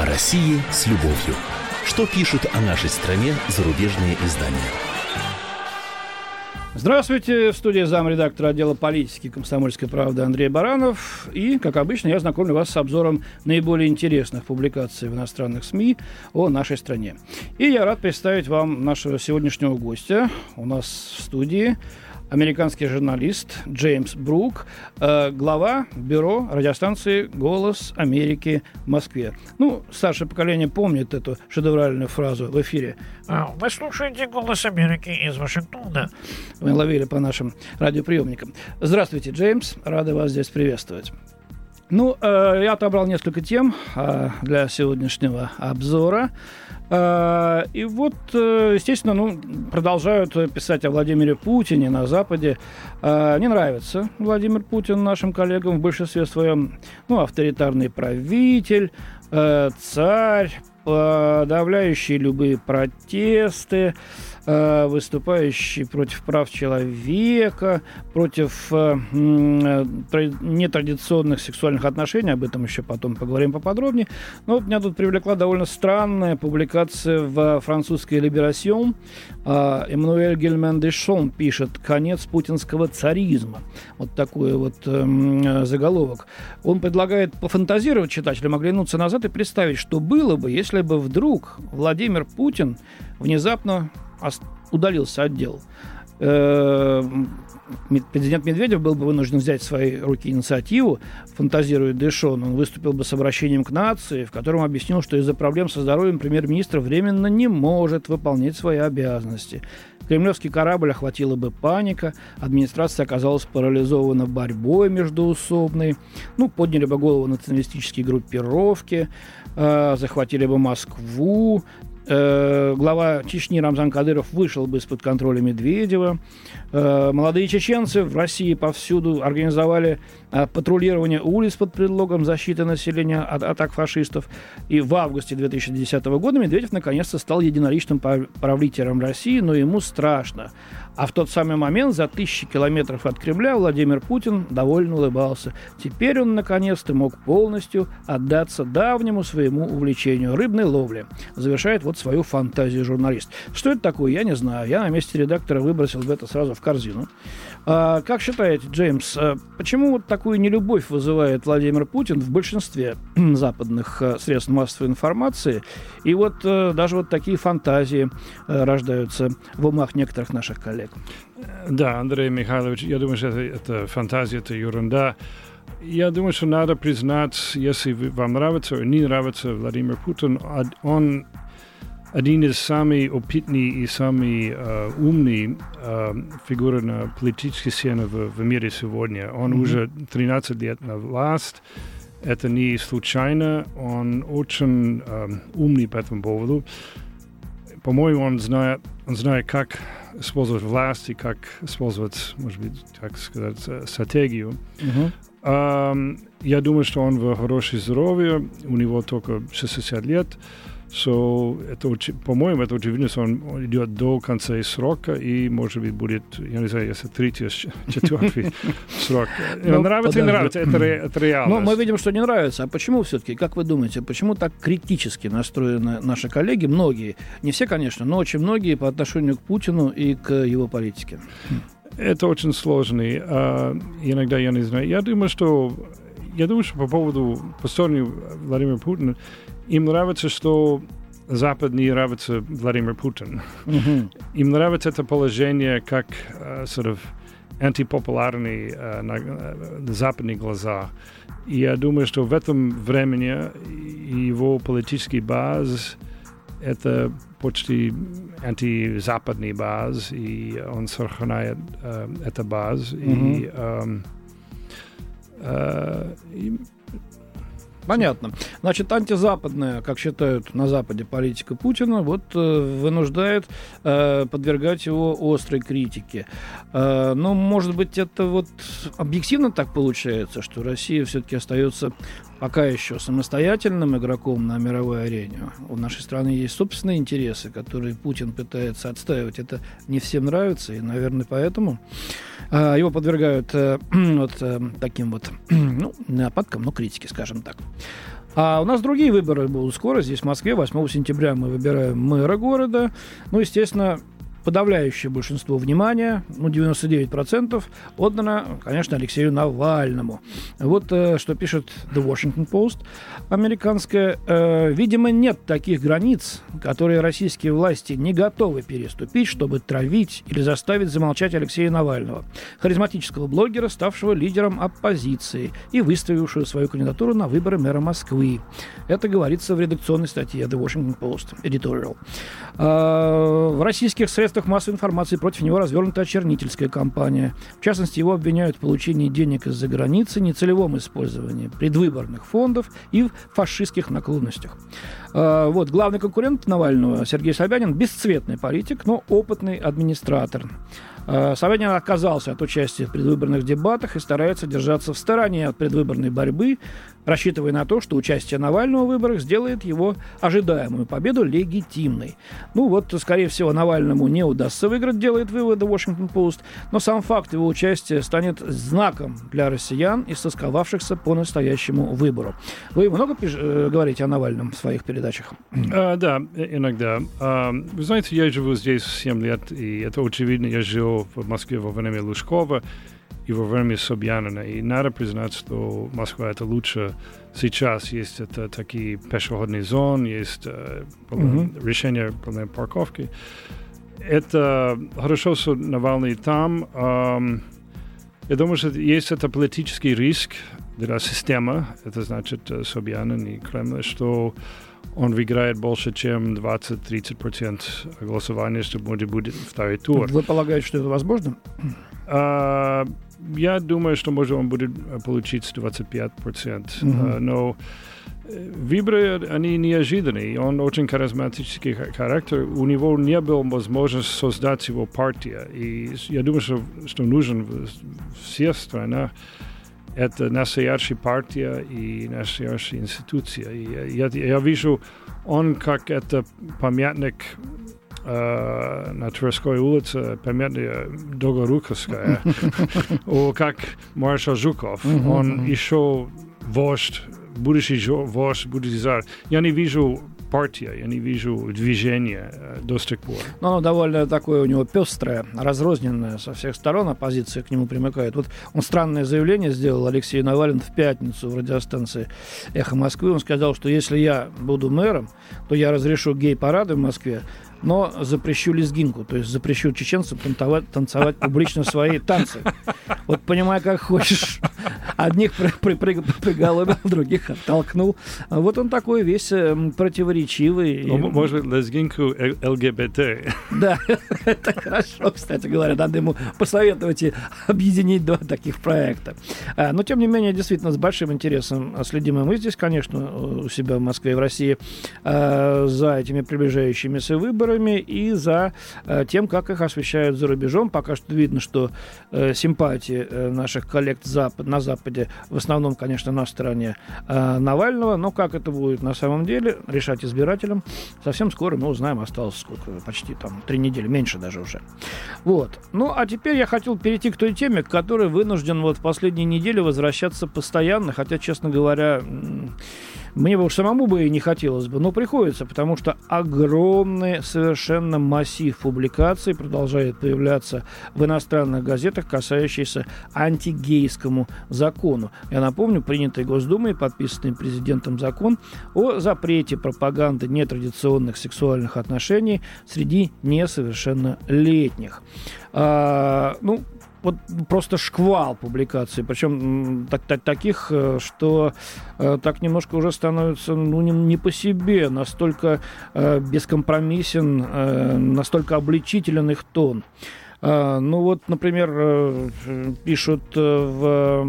О России с любовью. Что пишут о нашей стране зарубежные издания? Здравствуйте, в студии замредактора отдела политики комсомольской правды Андрей Баранов. И, как обычно, я знакомлю вас с обзором наиболее интересных публикаций в иностранных СМИ о нашей стране. И я рад представить вам нашего сегодняшнего гостя. У нас в студии американский журналист Джеймс Брук, э, глава бюро радиостанции «Голос Америки» в Москве. Ну, старшее поколение помнит эту шедевральную фразу в эфире. А, вы слушаете «Голос Америки» из Вашингтона. Мы ловили по нашим радиоприемникам. Здравствуйте, Джеймс. Рада вас здесь приветствовать. Ну, э, я отобрал несколько тем э, для сегодняшнего обзора. Э, и вот, э, естественно, ну, продолжают писать о Владимире Путине на Западе. Э, не нравится Владимир Путин нашим коллегам в большинстве своем. Ну, авторитарный правитель, э, царь, подавляющий любые протесты. Э, выступающий против прав человека, против э, нетрадиционных сексуальных отношений, об этом еще потом поговорим поподробнее. Но вот меня тут привлекла довольно странная публикация в французской «Либерасьон». Э, Эммануэль Гельмен Дешон пишет «Конец путинского царизма». Вот такой вот заголовок. Он предлагает пофантазировать читателям, оглянуться назад и представить, что было бы, если бы вдруг Владимир Путин внезапно удалился от дел. Э, президент Медведев был бы вынужден взять в свои руки инициативу, фантазирует Дэшон, он выступил бы с обращением к нации, в котором объяснил, что из-за проблем со здоровьем премьер-министр временно не может выполнять свои обязанности. Кремлевский корабль охватила бы паника, администрация оказалась парализована борьбой междуусобной, ну, подняли бы голову националистические группировки, э, захватили бы Москву, Э, глава Чечни Рамзан Кадыров вышел бы из-под контроля Медведева. Э, молодые чеченцы в России повсюду организовали патрулирование улиц под предлогом защиты населения от атак фашистов. И в августе 2010 года Медведев наконец-то стал единоличным правителем России, но ему страшно. А в тот самый момент за тысячи километров от Кремля Владимир Путин довольно улыбался. Теперь он наконец-то мог полностью отдаться давнему своему увлечению рыбной ловли. Завершает вот свою фантазию журналист. Что это такое, я не знаю. Я на месте редактора выбросил бы это сразу в корзину. А, как считаете, Джеймс, а почему вот такую нелюбовь вызывает Владимир Путин в большинстве западных а, средств массовой информации? И вот а, даже вот такие фантазии а, рождаются в умах некоторых наших коллег. Да, Андрей Михайлович, я думаю, что это, это фантазия, это ерунда. Я думаю, что надо признать, если вам нравится или не нравится Владимир Путин, он один из самых опытных и самых э, умных э, фигур на политической сцене в, в мире сегодня. Он mm-hmm. уже 13 лет на власть. Это не случайно. Он очень э, умный по этому поводу. По-моему, он знает, он знает, как использовать власть и как использовать, может быть, так сказать, стратегию. Mm-hmm. Um, я думаю, что он в хорошем здоровье, у него только 60 лет. So, это, по-моему, это очевидно, что он идет до конца срока, и, может быть, будет, я не знаю, если третий, четвертый срок. Ну, нравится нравится, это, реальность. Но мы видим, что не нравится. А почему все-таки, как вы думаете, почему так критически настроены наши коллеги, многие, не все, конечно, но очень многие по отношению к Путину и к его политике? Это очень сложный. Uh, иногда я не знаю. Я думаю, что я думаю, что по поводу по стороне Владимира Путина им нравится, что Запад не нравится Владимир Путин. Mm-hmm. Им нравится это положение как uh, sort of антипопулярный uh, на, uh, западные глаза. И я думаю, что в этом времени его политический баз это почти антизападный баз, и он сохраняет uh, это баз. Mm-hmm. И, um, Понятно. Значит, антизападная, как считают на Западе, политика Путина вот э, вынуждает э, подвергать его острой критике. Э, но, может быть, это вот объективно так получается, что Россия все-таки остается пока еще самостоятельным игроком на мировой арене. У нашей страны есть собственные интересы, которые Путин пытается отстаивать. Это не всем нравится, и, наверное, поэтому э, его подвергают э, вот э, таким вот, ну, нападкам, но критике, скажем так. А у нас другие выборы будут скоро. Здесь в Москве 8 сентября мы выбираем мэра города. Ну, естественно, подавляющее большинство внимания, ну, 99%, отдано, конечно, Алексею Навальному. Вот э, что пишет The Washington Post американская. Э, Видимо, нет таких границ, которые российские власти не готовы переступить, чтобы травить или заставить замолчать Алексея Навального, харизматического блогера, ставшего лидером оппозиции и выставившего свою кандидатуру на выборы мэра Москвы. Это говорится в редакционной статье The Washington Post, editorial. Э, в российских средствах средствах массовой информации против него развернута очернительская кампания. В частности, его обвиняют в получении денег из-за границы, нецелевом использовании предвыборных фондов и в фашистских наклонностях. А, вот, главный конкурент Навального, Сергей Собянин, бесцветный политик, но опытный администратор. А, Собянин отказался от участия в предвыборных дебатах и старается держаться в стороне от предвыборной борьбы, рассчитывая на то, что участие Навального в выборах сделает его ожидаемую победу легитимной. Ну вот, скорее всего, Навальному не удастся выиграть, делает выводы Washington Post, но сам факт его участия станет знаком для россиян, истосковавшихся по настоящему выбору. Вы много пиш- э, говорите о Навальном в своих передачах? А, да, иногда. А, вы знаете, я живу здесь 7 лет, и это очевидно. Я жил в Москве во время Лужкова, и во время Собянина. И надо признать, что Москва это лучше сейчас. Есть это такие пешеходные зоны, есть э, mm-hmm. решение проблем парковки. Это хорошо, что Навальный там. Эм, я думаю, что есть это политический риск для системы, это значит э, Собянин и Кремль, что он выиграет больше, чем 20-30% голосования, что будет, будет второй тур. Вы полагаете, что это возможно? А, я думаю, что, может, он будет получить 25%. Mm-hmm. Uh, но выборы, они неожиданные. Он очень харизматический характер. У него не было возможности создать его партию. И я думаю, что, что нужен в всех странах это настоящая партия и настоящая институция. И я, я вижу, он как это памятник э, на Тверской улице, памятник Долгоруковская, как маршал Жуков. Он еще вождь, будущий вождь, будущий зар. Я не вижу партия, я не вижу движения э, до сих пор. Но оно довольно такое у него пестрое, разрозненное со всех сторон, оппозиция к нему примыкает. Вот он странное заявление сделал, Алексей Навалин, в пятницу в радиостанции «Эхо Москвы». Он сказал, что если я буду мэром, то я разрешу гей-парады в Москве, но запрещу лезгинку, то есть запрещу чеченцам танцевать, танцевать публично свои танцы. Вот понимай, как хочешь. Одних при, при, при, приголубил, других оттолкнул. Вот он такой весь эм, противоречивый. Ну, может, лезгинку ЛГБТ. Да, это хорошо, кстати говоря. Надо ему посоветовать и объединить два таких проекта. А, но, тем не менее, действительно, с большим интересом следим и мы здесь, конечно, у себя в Москве и в России а, за этими приближающимися выборами и за а, тем, как их освещают за рубежом. Пока что видно, что э, симпатии э, наших коллег на Западе в основном, конечно, на стороне э, Навального, но как это будет на самом деле, решать избирателям. Совсем скоро мы узнаем, осталось сколько, почти там три недели, меньше даже уже. Вот. Ну, а теперь я хотел перейти к той теме, к которой вынужден вот в последние недели возвращаться постоянно, хотя, честно говоря, мне бы уж самому бы и не хотелось бы, но приходится, потому что огромный совершенно массив публикаций продолжает появляться в иностранных газетах, касающийся антигейскому закону. Я напомню, принятый Госдумой, подписанный президентом закон о запрете пропаганды нетрадиционных сексуальных отношений среди несовершеннолетних. А, ну, вот просто шквал публикаций, причем так, так, таких, э, что э, так немножко уже становится ну, не, не по себе, настолько э, бескомпромиссен, э, настолько обличителен их тон. А, ну вот, например, э, пишут э, в,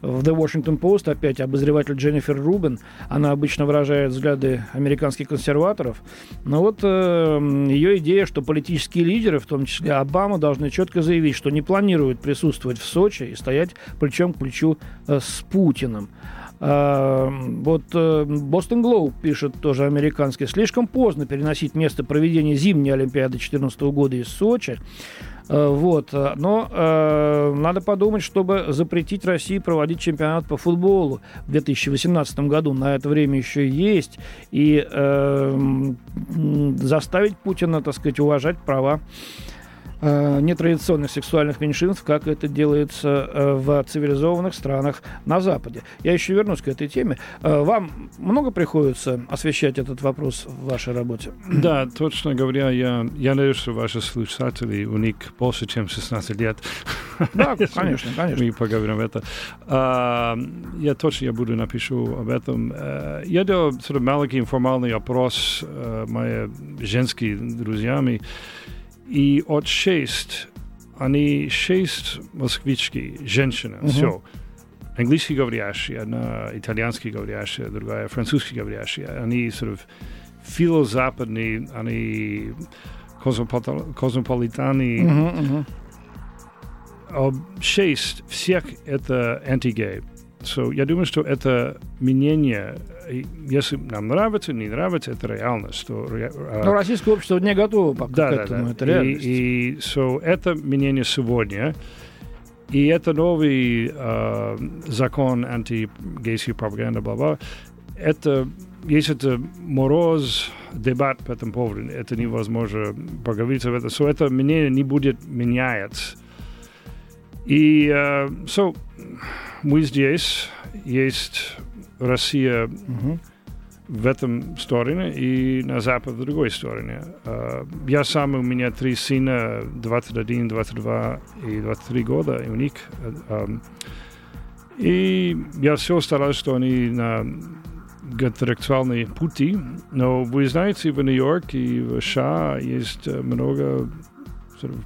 в The Washington Post опять обозреватель Дженнифер Рубин. Она обычно выражает взгляды американских консерваторов. Но вот э, ее идея, что политические лидеры, в том числе Обама, должны четко заявить, что не планируют присутствовать в Сочи и стоять плечом к плечу с Путиным. А, вот Бостон Глоуб пишет тоже американский. Слишком поздно переносить место проведения зимней Олимпиады 2014 года из Сочи. А, вот. Но э, надо подумать, чтобы запретить России проводить чемпионат по футболу в 2018 году. На это время еще есть. И э, заставить Путина, так сказать, уважать права Э, нетрадиционных сексуальных меньшинств, как это делается э, в цивилизованных странах на Западе. Я еще вернусь к этой теме. Э, вам много приходится освещать этот вопрос в вашей работе? Да, точно говоря, я, я надеюсь, что ваши слушатели, у них больше, чем 16 лет. Да, конечно, конечно. Мы поговорим об этом. А, я точно я буду напишу об этом. Я делал sort маленький информальный опрос моими женскими друзьями. И от шесть, они шесть москвички, женщины, uh-huh. все. Английский говорящие, одна итальянский говорящая, другая французский говорящая. Они sort of филозападные, они космополитаны. Uh-huh, uh-huh. Шесть всех это антигей. So, я думаю, что это мнение, если нам нравится, не нравится, это реальность. Что, uh, Но российское общество не готово пока да, к этому, да, это реальность. И, и so, это мнение сегодня. И это новый uh, закон антигейской пропаганды, бла-бла. Это, если это мороз, дебат по этому поводу, это невозможно поговорить об этом. So, это мнение не будет меняться. И uh, so, мы здесь, есть Россия угу. в этом стороне и на запад в другой стороне. Uh, я сам, у меня три сына, 21, 22 и 23 года, и у них. Uh, и я все старался, что они на интеллектуальные пути, но вы знаете, в Нью-Йорке и в США есть много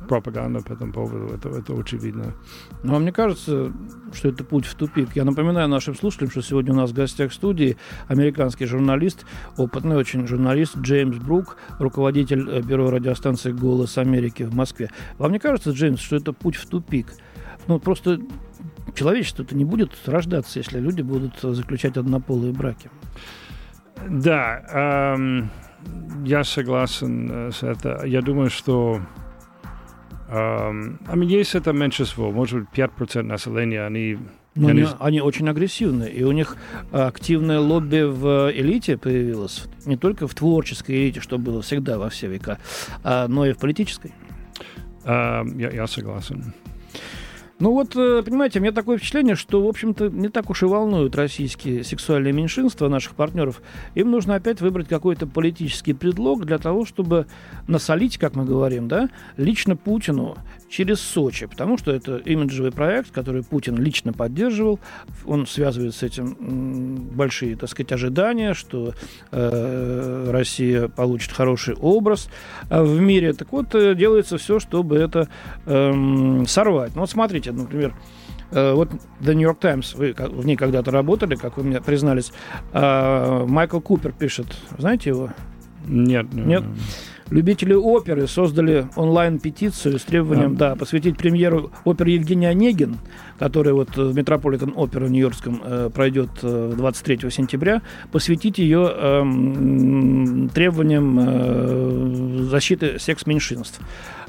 пропаганда по этому поводу, это, это очевидно. Ну, а мне кажется, что это путь в тупик. Я напоминаю нашим слушателям, что сегодня у нас в гостях студии американский журналист, опытный очень журналист Джеймс Брук, руководитель э, бюро радиостанции «Голос Америки» в Москве. Вам не кажется, Джеймс, что это путь в тупик? Ну, просто человечество-то не будет рождаться, если люди будут заключать однополые браки. Да, эм, я согласен э, с этим. Я думаю, что Um, есть это меньшинство, может быть, 5% населения, они... Но они, они очень агрессивны, и у них активное лобби в элите появилось, не только в творческой элите, что было всегда во все века, а, но и в политической. Uh, я, я согласен. Ну вот, э, понимаете, у меня такое впечатление, что, в общем-то, не так уж и волнуют российские сексуальные меньшинства наших партнеров. Им нужно опять выбрать какой-то политический предлог для того, чтобы насолить, как мы говорим, да, лично Путину через Сочи, потому что это имиджевый проект, который Путин лично поддерживал. Он связывает с этим большие, так сказать, ожидания, что э, Россия получит хороший образ э, в мире. Так вот, э, делается все, чтобы это э, сорвать. Ну вот смотрите, например, э, вот The New York Times, вы в ней когда-то работали, как вы мне признались. Э, Майкл Купер пишет, знаете его? Нет. Нет? Любители оперы создали онлайн-петицию с требованием да. Да, посвятить премьеру оперы Евгений Онегин, которая вот в Метрополитен опера в Нью-Йоркском э, пройдет э, 23 сентября, посвятить ее э, требованиям э, защиты секс-меньшинств.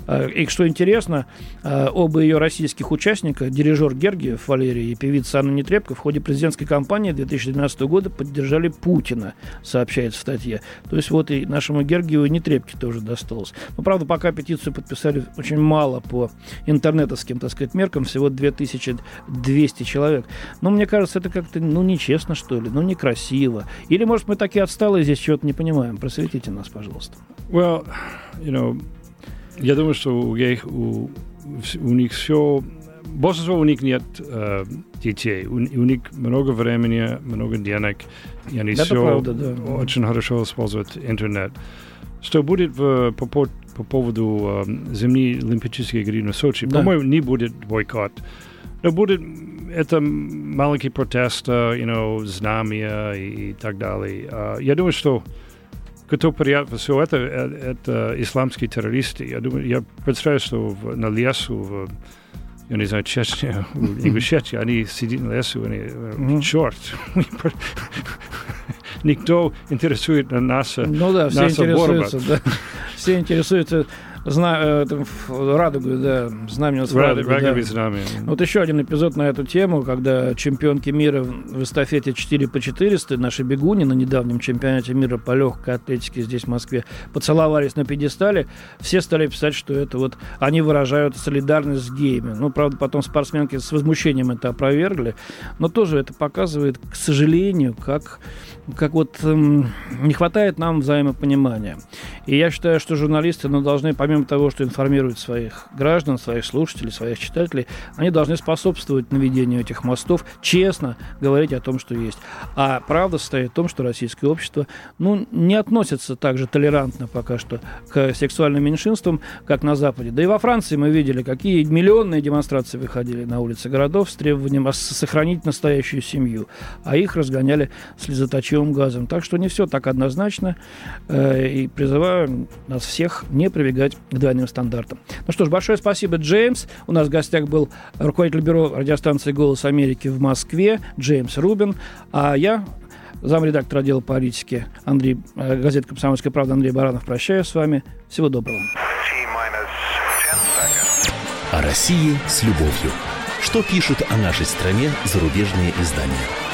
Э, и что интересно, э, оба ее российских участника, дирижер Гергиев Валерий и певица Анна Нетребко, в ходе президентской кампании 2012 года поддержали Путина, сообщается в статье. То есть вот и нашему Гергиеву и Нетребке тоже досталось. Но, правда, пока петицию подписали очень мало по интернетовским, так сказать, меркам, всего 2200 человек. Но мне кажется, это как-то, ну, нечестно, что ли, ну, некрасиво. Или, может, мы такие отсталые здесь чего-то не понимаем. Просветите нас, пожалуйста. Well, you know, я думаю, что у, у, у них все... Большинство у них нет э, детей. У, у них много времени, много денег. И они Это все правда, да. очень хорошо используют интернет. Что будет в, по, по, по поводу э, зимней Олимпийской игры на Сочи? Да. По-моему, не будет бойкот. Но будет это маленький протест, you know, знамя и, и так далее. Uh, я думаю, что кто приятно все это, это исламские террористы. Я думаю, я представляю, что в, на лесу в я не знаю, Чечня, Ингушетия, они сидят в лесу, они, mm-hmm. черт, никто интересует нас. Ну да, все интересуются, да. Все интересуются зна, э, радугу, да, знаменем с радугой. Да. Вот еще один эпизод на эту тему, когда чемпионки мира в эстафете 4 по 400, наши бегуни на недавнем чемпионате мира по легкой атлетике здесь, в Москве, поцеловались на пьедестале, все стали писать, что это вот они выражают солидарность с геями. Ну, правда, потом спортсменки с возмущением это опровергли, но тоже это показывает, к сожалению, как как вот эм, не хватает нам взаимопонимания. И я считаю, что журналисты ну, должны, помимо того, что информируют своих граждан, своих слушателей, своих читателей, они должны способствовать наведению этих мостов, честно говорить о том, что есть. А правда состоит в том, что российское общество ну, не относится так же толерантно пока что к сексуальным меньшинствам, как на Западе. Да и во Франции мы видели, какие миллионные демонстрации выходили на улицы городов с требованием сохранить настоящую семью, а их разгоняли слезоточивым газом. Так что не все так однозначно. Э, и призываю нас всех не прибегать к двойным стандартам. Ну что ж, большое спасибо, Джеймс. У нас в гостях был руководитель бюро радиостанции «Голос Америки» в Москве Джеймс Рубин. А я, замредактор отдела политики Андрей, э, газета «Комсомольская правда» Андрей Баранов. Прощаюсь с вами. Всего доброго. О России с любовью. Что пишут о нашей стране зарубежные издания?